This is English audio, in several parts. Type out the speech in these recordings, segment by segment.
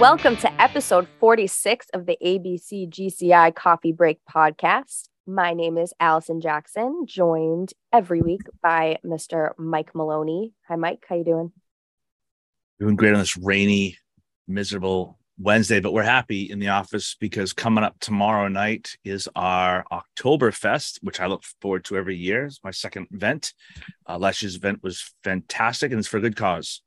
Welcome to episode 46 of the ABC GCI Coffee Break podcast. My name is Allison Jackson, joined every week by Mr. Mike Maloney. Hi, Mike. How you doing? Doing great on this rainy, miserable Wednesday, but we're happy in the office because coming up tomorrow night is our Oktoberfest, which I look forward to every year. It's my second event. Uh, last year's event was fantastic and it's for a good cause.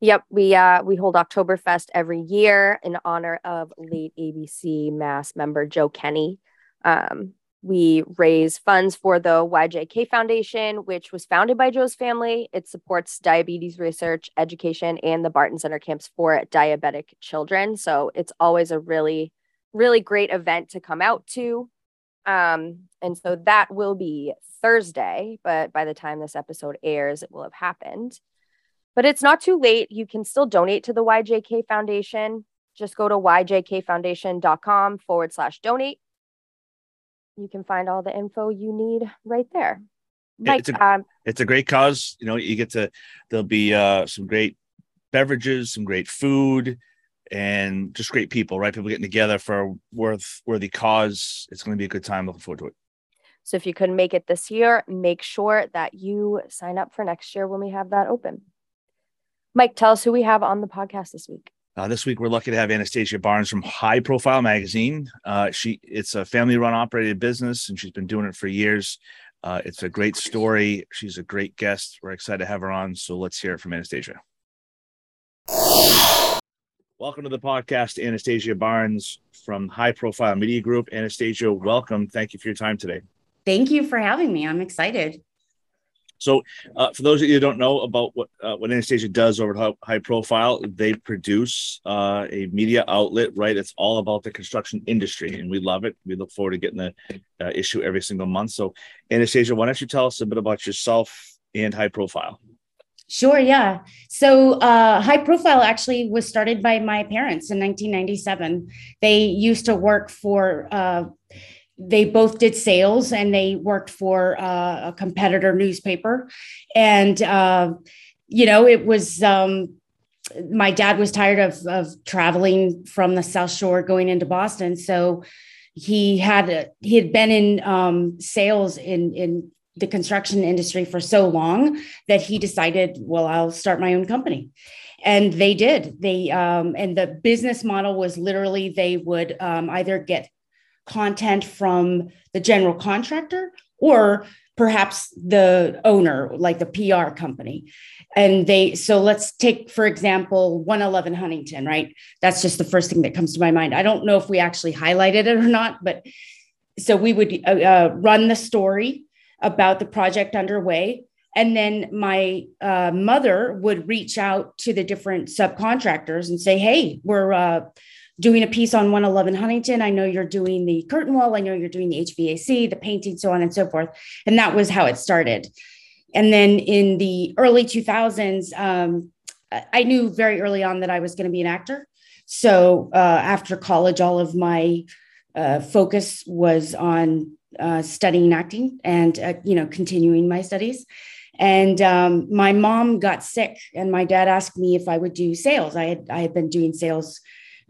Yep, we uh we hold Oktoberfest every year in honor of late ABC Mass member Joe Kenny. Um, we raise funds for the YJK Foundation, which was founded by Joe's family. It supports diabetes research, education, and the Barton Center camps for diabetic children. So it's always a really, really great event to come out to. Um, and so that will be Thursday, but by the time this episode airs, it will have happened. But it's not too late. You can still donate to the YJK Foundation. Just go to yjkfoundation.com forward slash donate. You can find all the info you need right there. Mike, it's, a, um, it's a great cause. You know, you get to, there'll be uh, some great beverages, some great food, and just great people, right? People getting together for a worth worthy cause. It's going to be a good time. Looking forward to it. So if you couldn't make it this year, make sure that you sign up for next year when we have that open. Mike, tell us who we have on the podcast this week. Uh, this week, we're lucky to have Anastasia Barnes from High Profile Magazine. Uh, she it's a family-run operated business, and she's been doing it for years. Uh, it's a great story. She's a great guest. We're excited to have her on. So let's hear it from Anastasia. Welcome to the podcast, Anastasia Barnes from High Profile Media Group. Anastasia, welcome. Thank you for your time today. Thank you for having me. I'm excited. So, uh, for those of you who don't know about what uh, what Anastasia does over at High Profile, they produce uh, a media outlet. Right, it's all about the construction industry, and we love it. We look forward to getting the uh, issue every single month. So, Anastasia, why don't you tell us a bit about yourself and High Profile? Sure, yeah. So, uh, High Profile actually was started by my parents in 1997. They used to work for uh, they both did sales and they worked for uh, a competitor newspaper. And uh, you know it was um, my dad was tired of, of traveling from the south shore going into boston. So he had he had been in um, sales in in the construction industry for so long that he decided well i'll start my own company. And they did. They um, and the business model was literally they would um, either get content from the general contractor or perhaps the owner like the pr company. And they so let's take for example 111 huntington right? That's just the first thing that comes to my mind. I don't know if we actually highlighted it or not but so we would uh, uh, run the story about the project underway. And then my uh, mother would reach out to the different subcontractors and say hey we're uh, doing a piece on 111 Huntington. I know you're doing the curtain wall. I know you're doing the HVAC, the painting, so on and so forth. And that was how it started. And then in the early 2000s, um, I knew very early on that I was going to be an actor. So uh, after college, all of my uh, focus was on uh, studying acting and uh, you know continuing my studies. And um, my mom got sick, and my dad asked me if I would do sales. I had I had been doing sales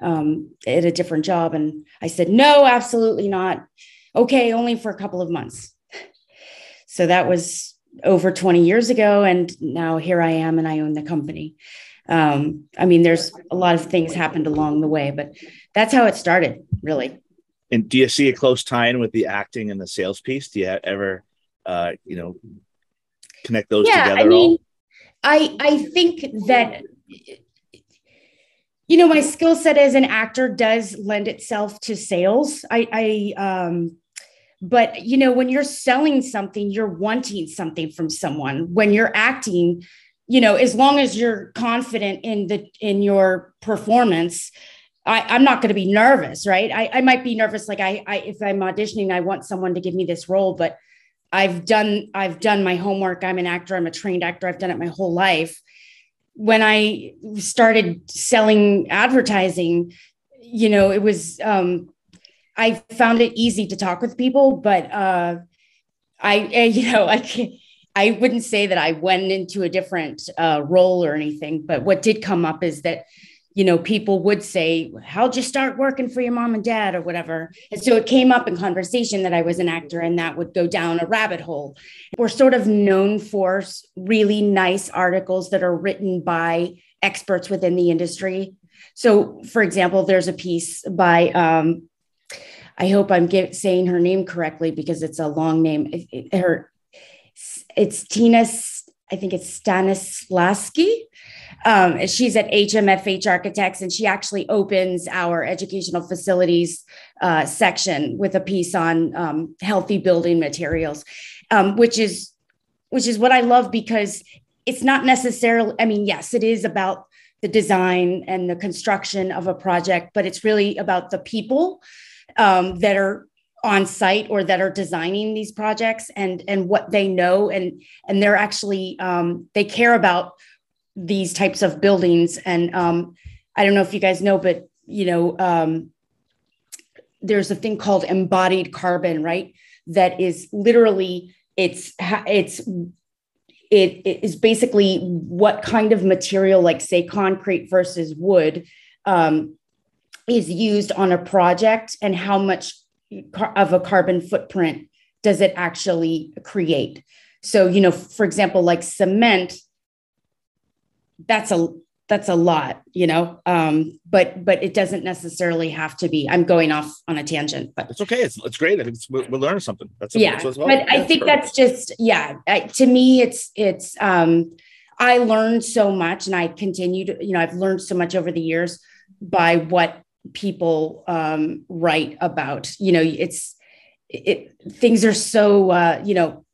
um, at a different job. And I said, no, absolutely not. Okay, only for a couple of months. So that was over 20 years ago. And now here I am and I own the company. Um, I mean, there's a lot of things happened along the way, but that's how it started, really. And do you see a close tie in with the acting and the sales piece? Do you ever, uh, you know, connect those yeah, together? I mean, I I think that you know my skill set as an actor does lend itself to sales i i um but you know when you're selling something you're wanting something from someone when you're acting you know as long as you're confident in the in your performance I, am not going to be nervous, right? I, I might be nervous, like I, I, if I'm auditioning, I want someone to give me this role, but I've done, I've done my homework. I'm an actor. I'm a trained actor. I've done it my whole life. When I started selling advertising, you know, it was, um, I found it easy to talk with people, but uh, I, you know, I can't, I wouldn't say that I went into a different uh, role or anything, but what did come up is that you know, people would say, How'd you start working for your mom and dad or whatever? And so it came up in conversation that I was an actor and that would go down a rabbit hole. We're sort of known for really nice articles that are written by experts within the industry. So, for example, there's a piece by, um, I hope I'm get, saying her name correctly because it's a long name. It, it, her, it's Tina, I think it's Stanislavski um, she's at HMFH Architects, and she actually opens our educational facilities uh, section with a piece on um, healthy building materials, um, which is which is what I love because it's not necessarily. I mean, yes, it is about the design and the construction of a project, but it's really about the people um, that are on site or that are designing these projects and and what they know and and they're actually um, they care about these types of buildings. And um, I don't know if you guys know, but you know, um, there's a thing called embodied carbon, right? That is literally it's it's it, it is basically what kind of material, like say concrete versus wood, um, is used on a project, and how much of a carbon footprint does it actually create? So, you know, for example, like cement that's a that's a lot you know? Um but but it doesn't necessarily have to be. I'm going off on a tangent but it's okay. It's, it's great. I think we're, we're, learning something. That's yeah. well. but i think that's just yeah. I, to me it's it's um i learned so much and i continue to you know i've learned so much over the years by what people um write about you know it's it things are so uh you know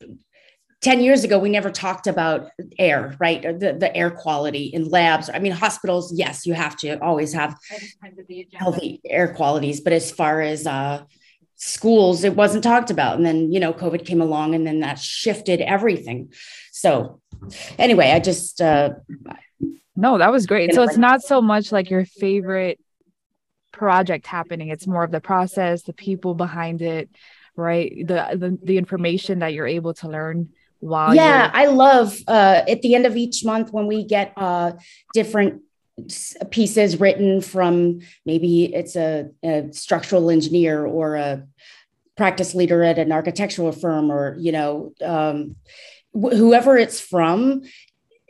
10 years ago, we never talked about air, right? The, the air quality in labs. I mean, hospitals, yes, you have to always have healthy air qualities. But as far as uh, schools, it wasn't talked about. And then, you know, COVID came along and then that shifted everything. So, anyway, I just. Uh, no, that was great. So it's not so much like your favorite project happening, it's more of the process, the people behind it right? The, the the information that you're able to learn while yeah i love uh, at the end of each month when we get uh, different pieces written from maybe it's a, a, structural engineer or a practice leader at an architectural firm or you know um, wh- whoever it's from.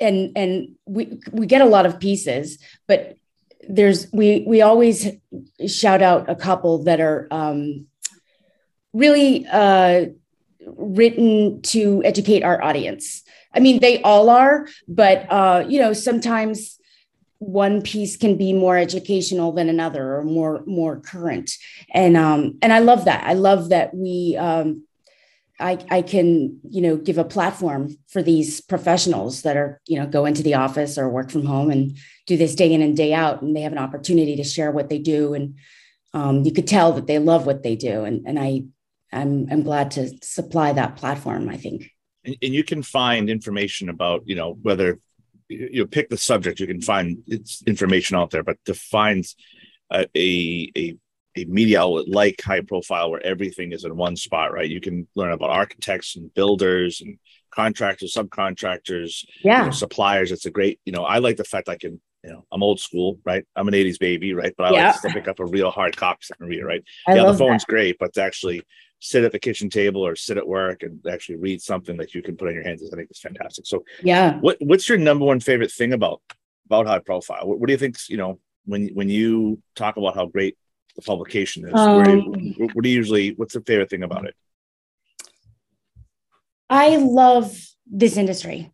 And and we we get a lot of pieces but there's we we always shout out a couple that are um, really uh, written to educate our audience. I mean, they all are, but uh, you know, sometimes one piece can be more educational than another or more more current. And um, and I love that. I love that we um, I, I can you know give a platform for these professionals that are you know go into the office or work from home and do this day in and day out and they have an opportunity to share what they do and um, you could tell that they love what they do and, and I I'm I'm glad to supply that platform. I think. And, and you can find information about you know whether you pick the subject, you can find it's information out there, but to find a, a, a media outlet like high profile where everything is in one spot, right? You can learn about architects and builders and contractors, subcontractors, yeah, you know, suppliers. It's a great, you know, I like the fact I can, you know, I'm old school, right? I'm an 80s baby, right? But I yeah. like to pick up a real hard copy and read it, right? I yeah, the phone's that. great, but to actually sit at the kitchen table or sit at work and actually read something that you can put in your hands. I think is fantastic. So yeah, what what's your number one favorite thing about about high profile? What, what do you think? You know, when when you talk about how great the publication is, um, you, what do you usually? What's the favorite thing about it? I love this industry.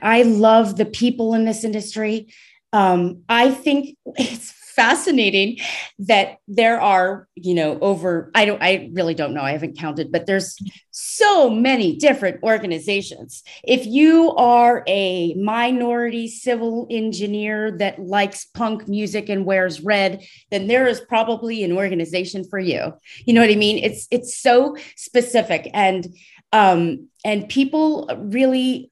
I love the people in this industry. Um, I think it's fascinating that there are, you know, over, I don't, I really don't know, I haven't counted, but there's so many different organizations. If you are a minority civil engineer that likes punk music and wears red, then there is probably an organization for you. You know what I mean? It's, it's so specific and, um, and people really,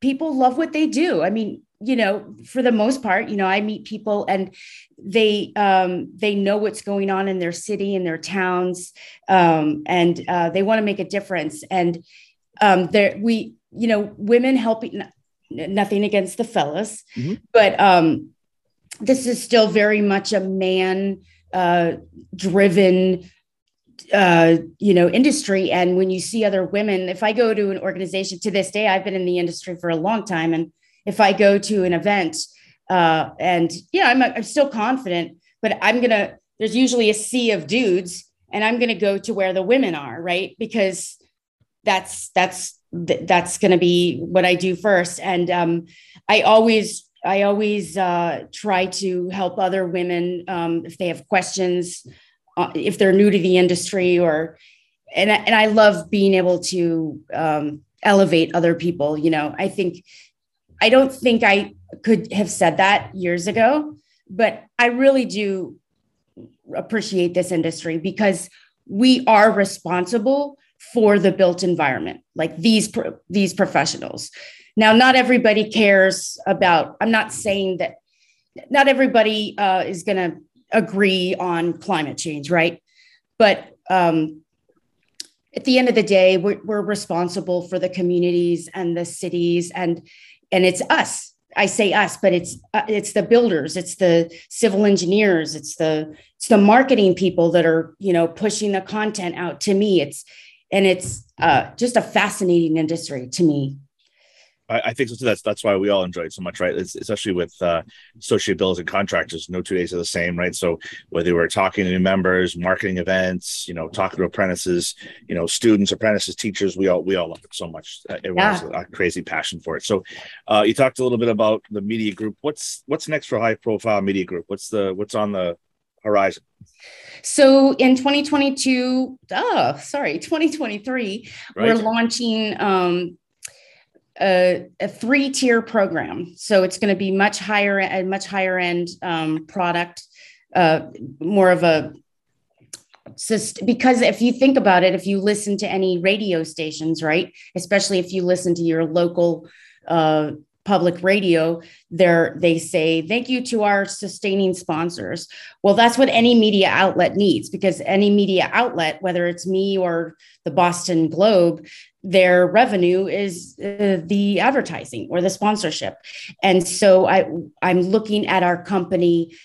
people love what they do. I mean, you know for the most part you know i meet people and they um, they know what's going on in their city in their towns um, and uh, they want to make a difference and um, there we you know women helping nothing against the fellas mm-hmm. but um, this is still very much a man uh, driven uh, you know industry and when you see other women if i go to an organization to this day i've been in the industry for a long time and if I go to an event uh, and yeah, I'm, I'm still confident, but I'm going to, there's usually a sea of dudes and I'm going to go to where the women are, right? Because that's, that's, that's going to be what I do first. And um, I always, I always uh, try to help other women um, if they have questions, uh, if they're new to the industry or, and, and I love being able to um, elevate other people. You know, I think I don't think I could have said that years ago, but I really do appreciate this industry because we are responsible for the built environment like these these professionals. Now not everybody cares about i'm not saying that not everybody uh, is going to agree on climate change right? But um, at the end of the day we're, we're responsible for the communities and the cities and and it's us. I say us but it's uh, it's the builders it's the civil engineers it's the it's the marketing people that are you know pushing the content out to me. It's and it's uh, just a fascinating industry to me I, I, think so That's that's why we all enjoy it so much, right? It's, especially with uh, Associated Builders and Contractors. No two days are the same, right? So whether we're talking to new members, marketing events, you know, talking to apprentices, you know, students, apprentices, teachers, we all we all love it so much. Uh, everyone yeah. a crazy passion for it. So uh, you talked a little bit about the media group. What's what's next for High Profile Media Group? What's the what's on the horizon? So in 2022, oh, sorry, 2023, right. we're launching um, a, a three tier program. So it's going to be much higher, a much higher end um, product, uh, more of a because if you think about it, if you listen to any radio stations, right, especially if you listen to your local uh, public radio, there they say thank you to our sustaining sponsors. Well, that's what any media outlet needs because any media outlet, whether it's me or the Boston Globe, their revenue is uh, the advertising or the sponsorship. And so i i'm looking at our company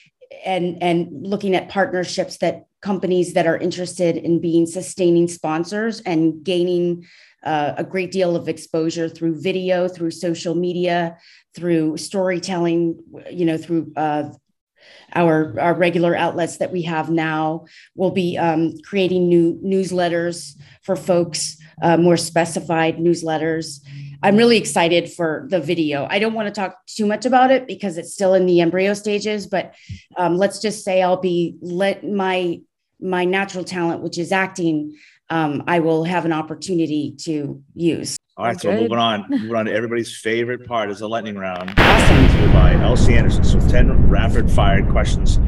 and and looking at partnerships that companies that are interested in being sustaining sponsors and gaining uh, a great deal of exposure through video through social media through storytelling you know through uh, our, our regular outlets that we have now. We'll be um, creating new newsletters for folks, uh, more specified newsletters. I'm really excited for the video. I don't want to talk too much about it because it's still in the embryo stages, but um, let's just say I'll be let my my natural talent, which is acting, um, I will have an opportunity to use. All right, so moving on, moving on to everybody's favorite part is the lightning round. Awesome. LC Anderson. So ten rapid fired questions.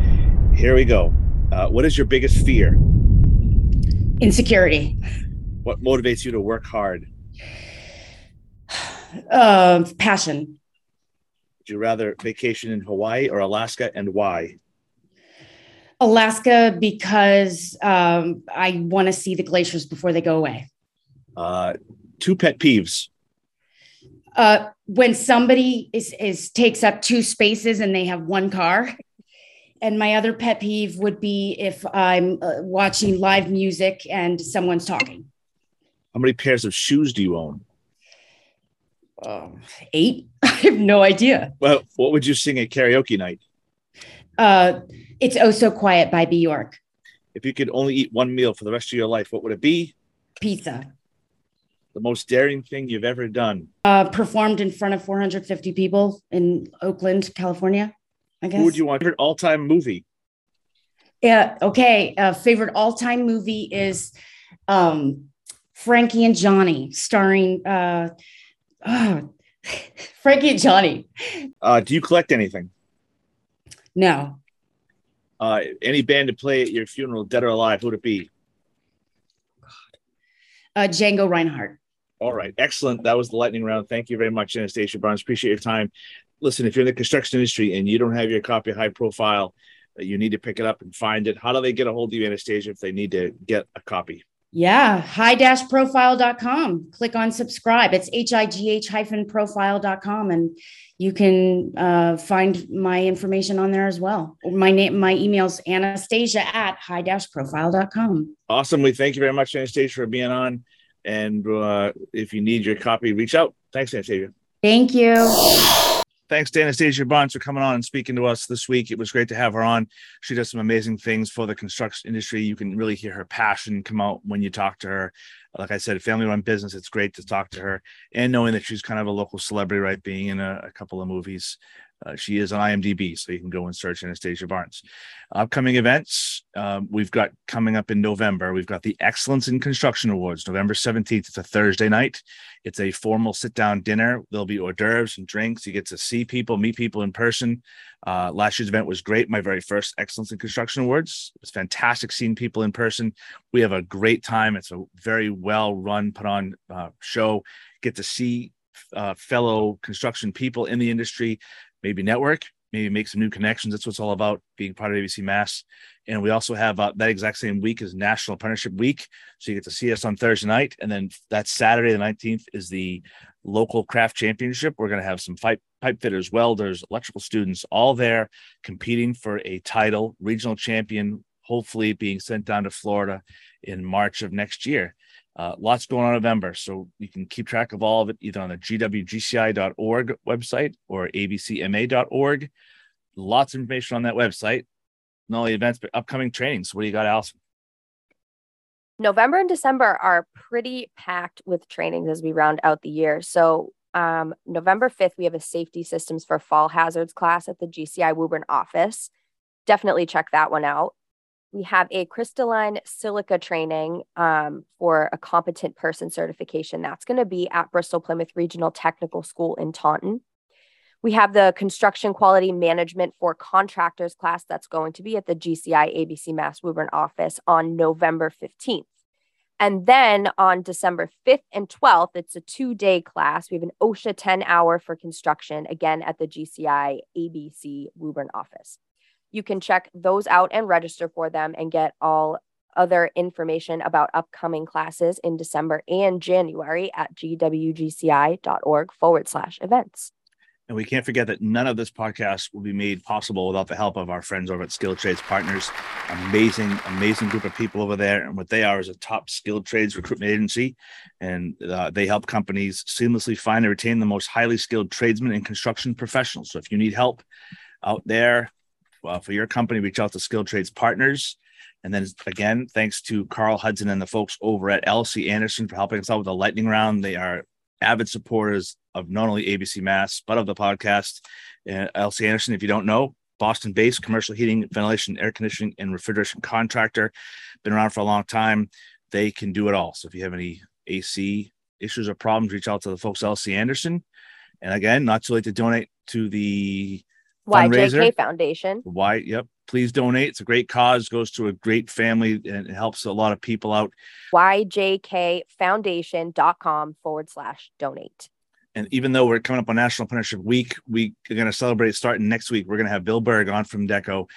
Here we go. Uh, what is your biggest fear? Insecurity. What motivates you to work hard? Uh, passion. Would you rather vacation in Hawaii or Alaska, and why? Alaska because um, I want to see the glaciers before they go away. Uh, two pet peeves? Uh, when somebody is, is takes up two spaces and they have one car. And my other pet peeve would be if I'm uh, watching live music and someone's talking. How many pairs of shoes do you own? Um, eight. I have no idea. Well, what would you sing at karaoke night? Uh, it's Oh So Quiet by Bjork. If you could only eat one meal for the rest of your life, what would it be? Pizza the most daring thing you've ever done? Uh, performed in front of 450 people in Oakland, California. I guess. Who would you want? Favorite all-time movie? Yeah. Okay. Uh, favorite all time movie is um, Frankie and Johnny, starring uh, oh, Frankie and Johnny. Uh, do you collect anything? No. Uh, any band to play at your funeral, dead or alive, who'd it be? Uh, Django Reinhardt. All right, excellent. That was the lightning round. Thank you very much, Anastasia Barnes. Appreciate your time. Listen, if you're in the construction industry and you don't have your copy High Profile, uh, you need to pick it up and find it. How do they get a hold of you, Anastasia, if they need to get a copy? Yeah, high-profile.com. Click on subscribe. It's H-I-G-H hyphen profile.com. And you can uh, find my information on there as well. My name, my email's Anastasia at high-profile.com. Awesome. We thank you very much, Anastasia, for being on. And uh, if you need your copy, reach out. Thanks, Anastasia. Thank you. Thanks to Anastasia Barnes for coming on and speaking to us this week. It was great to have her on. She does some amazing things for the construction industry. You can really hear her passion come out when you talk to her. Like I said, family run business, it's great to talk to her and knowing that she's kind of a local celebrity, right? Being in a, a couple of movies. Uh, she is on IMDb, so you can go and search Anastasia Barnes. Upcoming events um, we've got coming up in November. We've got the Excellence in Construction Awards, November 17th. It's a Thursday night. It's a formal sit down dinner. There'll be hors d'oeuvres and drinks. You get to see people, meet people in person. Uh, last year's event was great. My very first Excellence in Construction Awards. It was fantastic seeing people in person. We have a great time. It's a very well run, put on uh, show. Get to see uh, fellow construction people in the industry maybe network, maybe make some new connections. That's what it's all about being part of ABC Mass. And we also have uh, that exact same week is National Apprenticeship Week. So you get to see us on Thursday night. And then that Saturday, the 19th, is the local craft championship. We're going to have some pipe, pipe fitters, welders, electrical students, all there competing for a title, regional champion, hopefully being sent down to Florida in March of next year. Uh, lots going on in November, so you can keep track of all of it either on the gwgci.org website or abcma.org. Lots of information on that website. Not only events, but upcoming trainings. What do you got, Allison? November and December are pretty packed with trainings as we round out the year. So, um, November 5th, we have a safety systems for fall hazards class at the GCI Woburn office. Definitely check that one out we have a crystalline silica training um, for a competent person certification. That's going to be at Bristol Plymouth Regional Technical School in Taunton. We have the construction quality management for contractors class that's going to be at the GCI ABC Mass Woburn office on November 15th. And then on December 5th and 12th, it's a two day class. We have an OSHA 10 hour for construction, again at the GCI ABC Woburn office you can check those out and register for them and get all other information about upcoming classes in December and January at gwgci.org forward slash events. And we can't forget that none of this podcast will be made possible without the help of our friends over at Skilled Trades Partners. Amazing, amazing group of people over there. And what they are is a top skilled trades recruitment agency. And uh, they help companies seamlessly find and retain the most highly skilled tradesmen and construction professionals. So if you need help out there, uh, for your company, reach out to Skilled Trades Partners. And then again, thanks to Carl Hudson and the folks over at LC Anderson for helping us out with the lightning round. They are avid supporters of not only ABC Mass, but of the podcast. Uh, LC Anderson, if you don't know, Boston based commercial heating, ventilation, air conditioning, and refrigeration contractor. Been around for a long time. They can do it all. So if you have any AC issues or problems, reach out to the folks LC Anderson. And again, not too late to donate to the YJK Foundation. Why? Yep. Please donate. It's a great cause. Goes to a great family and it helps a lot of people out. YJKFoundation.com forward slash donate. And even though we're coming up on National Apprenticeship Week, we are going to celebrate starting next week. We're going to have Bill Berg on from Deco.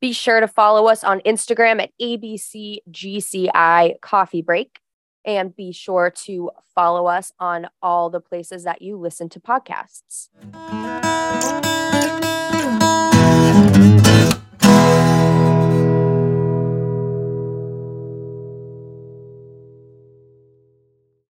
Be sure to follow us on Instagram at ABCGCI Coffee Break. And be sure to follow us on all the places that you listen to podcasts.